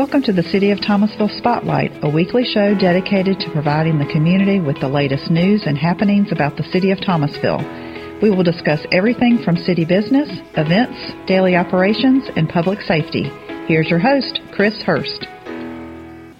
Welcome to the City of Thomasville Spotlight, a weekly show dedicated to providing the community with the latest news and happenings about the City of Thomasville. We will discuss everything from city business, events, daily operations, and public safety. Here's your host, Chris Hurst.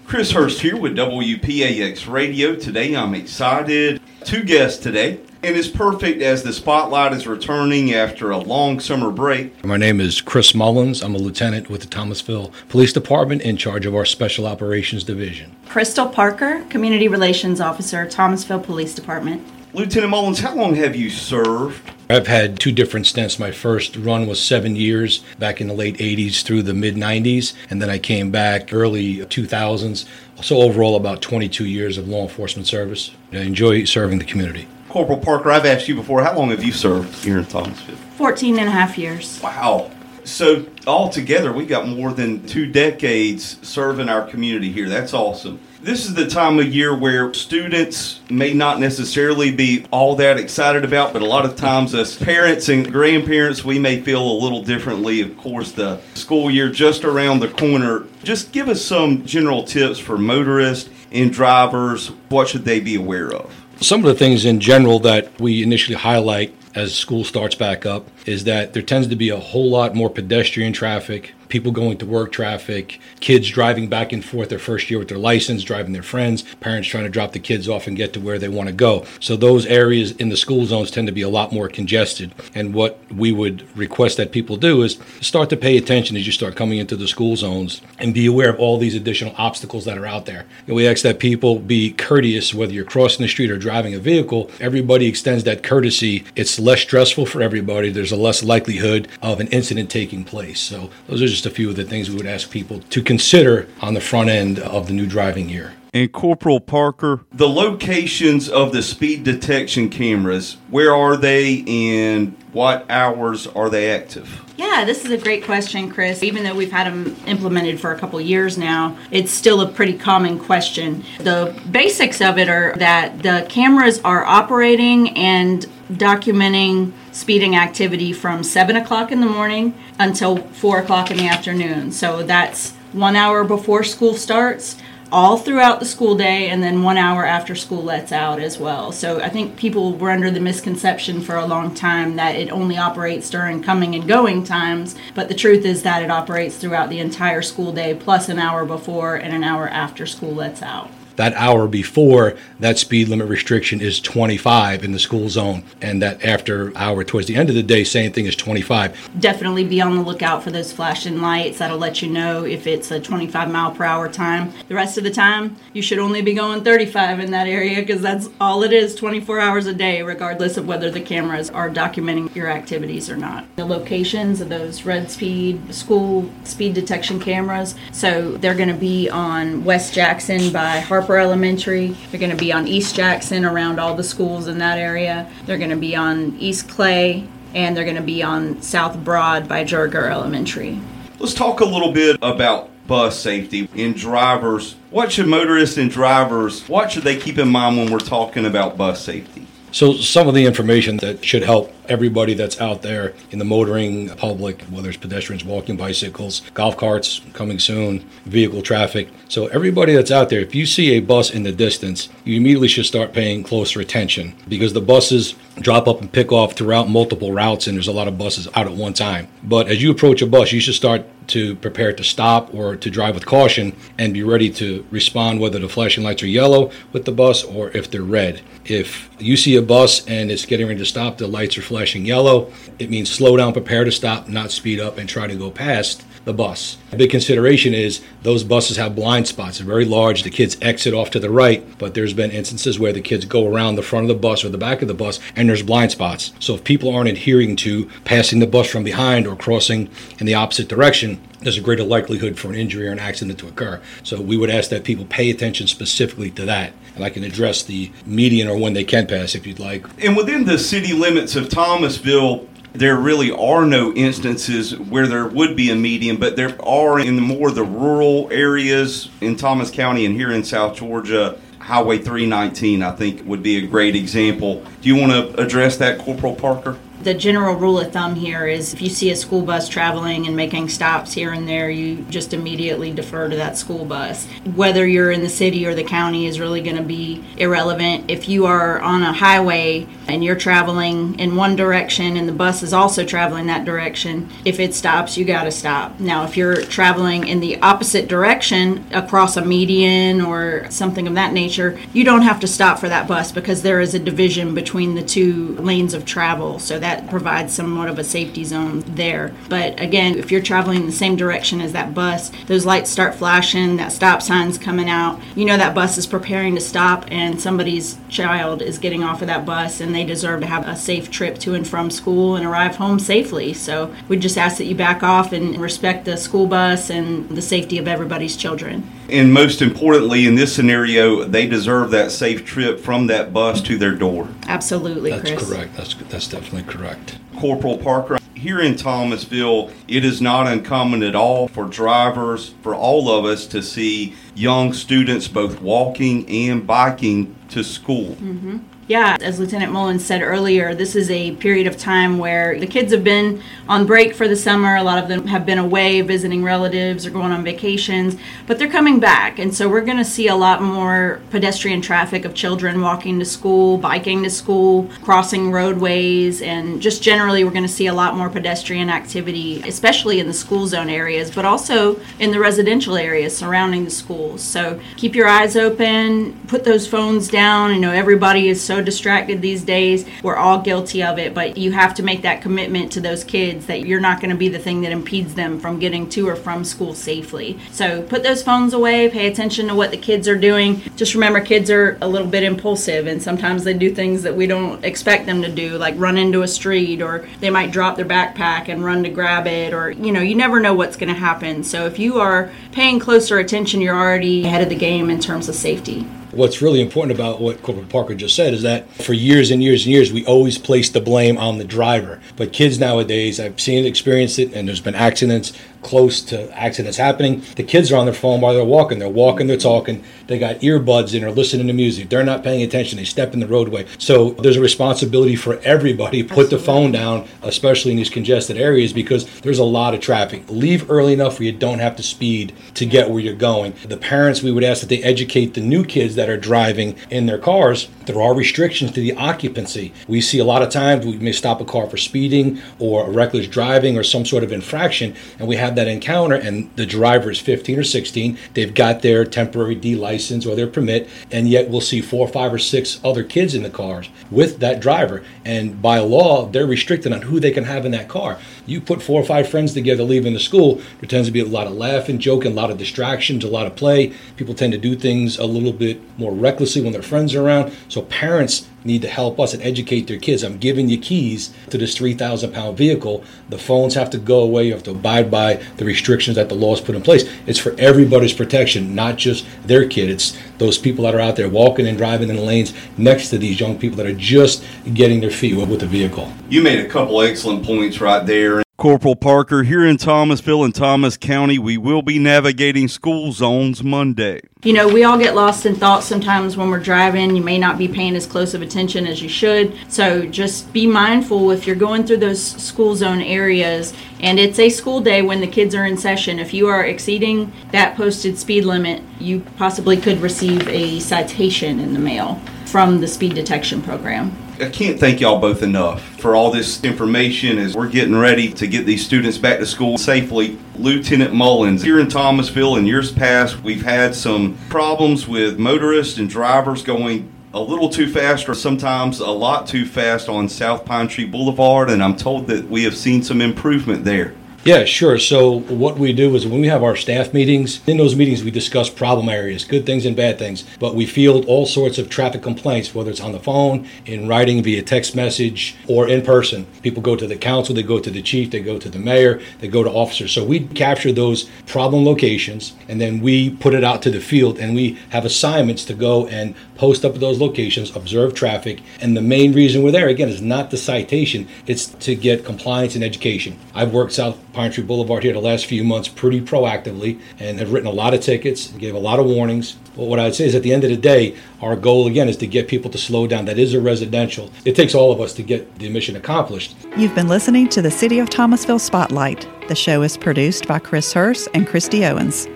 Chris Hurst here with WPAX Radio. Today I'm excited. Two guests today, and it's perfect as the spotlight is returning after a long summer break. My name is Chris Mullins. I'm a lieutenant with the Thomasville Police Department in charge of our Special Operations Division. Crystal Parker, Community Relations Officer, Thomasville Police Department. Lieutenant Mullins, how long have you served? I've had two different stints. My first run was seven years back in the late 80s through the mid 90s, and then I came back early 2000s. So, overall, about 22 years of law enforcement service. I enjoy serving the community. Corporal Parker, I've asked you before, how long have you served here in Thomasville? 14 and a half years. Wow. So, altogether, we got more than two decades serving our community here. That's awesome. This is the time of year where students may not necessarily be all that excited about, but a lot of times, as parents and grandparents, we may feel a little differently. Of course, the school year just around the corner. Just give us some general tips for motorists and drivers. What should they be aware of? Some of the things in general that we initially highlight as school starts back up is that there tends to be a whole lot more pedestrian traffic, people going to work traffic, kids driving back and forth their first year with their license, driving their friends, parents trying to drop the kids off and get to where they want to go. So those areas in the school zones tend to be a lot more congested. And what we would request that people do is start to pay attention as you start coming into the school zones and be aware of all these additional obstacles that are out there. And we ask that people be courteous whether you're crossing the street or driving a vehicle. Everybody extends that courtesy. It's less stressful for everybody. There's a less likelihood of an incident taking place. So those are just a few of the things we would ask people to consider on the front end of the new driving year. And Corporal Parker, the locations of the speed detection cameras, where are they and what hours are they active? Yeah, this is a great question, Chris. Even though we've had them implemented for a couple years now, it's still a pretty common question. The basics of it are that the cameras are operating and documenting speeding activity from 7 o'clock in the morning until 4 o'clock in the afternoon. So that's one hour before school starts all throughout the school day and then one hour after school lets out as well. So I think people were under the misconception for a long time that it only operates during coming and going times, but the truth is that it operates throughout the entire school day plus an hour before and an hour after school lets out that hour before that speed limit restriction is 25 in the school zone. And that after hour towards the end of the day same thing is 25 definitely be on the lookout for those flashing lights. That'll let you know if it's a 25 mile per hour time. The rest of the time you should only be going 35 in that area because that's all it is 24 hours a day regardless of whether the cameras are documenting your activities or not. The locations of those red speed school speed detection cameras so they're going to be on west jackson by Harper Harper Elementary. They're going to be on East Jackson around all the schools in that area. They're going to be on East Clay, and they're going to be on South Broad by Jerger Elementary. Let's talk a little bit about bus safety and drivers. What should motorists and drivers, what should they keep in mind when we're talking about bus safety? So, some of the information that should help everybody that's out there in the motoring public, whether it's pedestrians, walking bicycles, golf carts coming soon, vehicle traffic. So, everybody that's out there, if you see a bus in the distance, you immediately should start paying closer attention because the buses drop up and pick off throughout multiple routes, and there's a lot of buses out at one time. But as you approach a bus, you should start to prepare to stop or to drive with caution and be ready to respond whether the flashing lights are yellow with the bus or if they're red. If you see a bus and it's getting ready to stop, the lights are flashing yellow, it means slow down, prepare to stop, not speed up and try to go past the bus. A big consideration is those buses have blind spots. They're very large. The kids exit off to the right, but there's been instances where the kids go around the front of the bus or the back of the bus and there's blind spots. So if people aren't adhering to passing the bus from behind or crossing in the opposite direction, there's a greater likelihood for an injury or an accident to occur. So we would ask that people pay attention specifically to that. And I can address the median or when they can pass if you'd like. And within the city limits of Thomasville, there really are no instances where there would be a median, but there are in the more the rural areas in Thomas County and here in South Georgia. Highway 319, I think, would be a great example. Do you want to address that, Corporal Parker? The general rule of thumb here is if you see a school bus traveling and making stops here and there, you just immediately defer to that school bus. Whether you're in the city or the county is really going to be irrelevant. If you are on a highway and you're traveling in one direction and the bus is also traveling that direction, if it stops, you got to stop. Now, if you're traveling in the opposite direction across a median or something of that nature, you don't have to stop for that bus because there is a division between the two lanes of travel. So that provides somewhat of a safety zone there. But again, if you're traveling the same direction as that bus, those lights start flashing, that stop sign's coming out, you know that bus is preparing to stop and somebody's child is getting off of that bus and they deserve to have a safe trip to and from school and arrive home safely. So we just ask that you back off and respect the school bus and the safety of everybody's children. And most importantly, in this scenario, they deserve that safe trip from that bus to their door. Absolutely, That's Chris. correct. That's that's definitely correct. Corporal Parker, here in Thomasville, it is not uncommon at all for drivers, for all of us to see young students both walking and biking to school. Mm-hmm. Yeah, as Lieutenant Mullins said earlier, this is a period of time where the kids have been on break for the summer. A lot of them have been away visiting relatives or going on vacations, but they're coming back. And so we're going to see a lot more pedestrian traffic of children walking to school, biking to school, crossing roadways, and just generally we're going to see a lot more pedestrian activity, especially in the school zone areas, but also in the residential areas surrounding the schools. So keep your eyes open, put those phones down. You know, everybody is so distracted these days. We're all guilty of it, but you have to make that commitment to those kids that you're not going to be the thing that impedes them from getting to or from school safely. So put those phones away, pay attention to what the kids are doing. Just remember, kids are a little bit impulsive, and sometimes they do things that we don't expect them to do, like run into a street, or they might drop their backpack and run to grab it, or you know, you never know what's going to happen. So if you are paying closer attention, you're already ahead of the game in terms of safety. What's really important about what Corporal Parker just said is that for years and years and years, we always place the blame on the driver. But kids nowadays, I've seen it, experienced it, and there's been accidents close to accidents happening. The kids are on their phone while they're walking. They're walking, they're talking. They got earbuds in or listening to music. They're not paying attention. They step in the roadway. So there's a responsibility for everybody. Put the phone down, especially in these congested areas, because there's a lot of traffic. Leave early enough where you don't have to speed to get where you're going. The parents, we would ask that they educate the new kids that are driving in their cars. There are restrictions to the occupancy. We see a lot of times we may stop a car for speeding or reckless driving or some sort of infraction, and we have that encounter, and the driver is 15 or 16. They've got their temporary D license or their permit, and yet we'll see four, five, or six other kids in the cars with that driver. And by law, they're restricted on who they can have in that car. You put four or five friends together leaving the school, there tends to be a lot of laughing, joking, a lot of distractions, a lot of play. People tend to do things a little bit more recklessly when their friends are around. So parents need to help us and educate their kids. I'm giving you keys to this 3,000 pound vehicle. The phones have to go away. You have to abide by the restrictions that the laws put in place. It's for everybody's protection, not just their kid. It's those people that are out there walking and driving in the lanes next to these young people that are just getting their feet wet with the vehicle. You made a couple excellent points right there. Corporal Parker, here in Thomasville and Thomas County, we will be navigating school zones Monday. You know, we all get lost in thought sometimes when we're driving. You may not be paying as close of attention as you should. So just be mindful if you're going through those school zone areas and it's a school day when the kids are in session. If you are exceeding that posted speed limit, you possibly could receive a citation in the mail from the speed detection program. I can't thank y'all both enough for all this information as we're getting ready to get these students back to school safely. Lieutenant Mullins, here in Thomasville in years past, we've had some problems with motorists and drivers going a little too fast or sometimes a lot too fast on South Pine Tree Boulevard, and I'm told that we have seen some improvement there. Yeah, sure. So what we do is when we have our staff meetings, in those meetings we discuss problem areas, good things and bad things. But we field all sorts of traffic complaints, whether it's on the phone, in writing, via text message, or in person. People go to the council, they go to the chief, they go to the mayor, they go to officers. So we capture those problem locations and then we put it out to the field and we have assignments to go and post up at those locations, observe traffic. And the main reason we're there, again, is not the citation, it's to get compliance and education. I've worked South Pine Tree Boulevard here the last few months pretty proactively and have written a lot of tickets, gave a lot of warnings. But what I'd say is at the end of the day, our goal again is to get people to slow down. That is a residential. It takes all of us to get the mission accomplished. You've been listening to the City of Thomasville Spotlight. The show is produced by Chris Hurst and Christy Owens.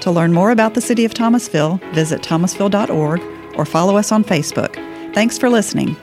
To learn more about the City of Thomasville, visit thomasville.org or follow us on Facebook. Thanks for listening.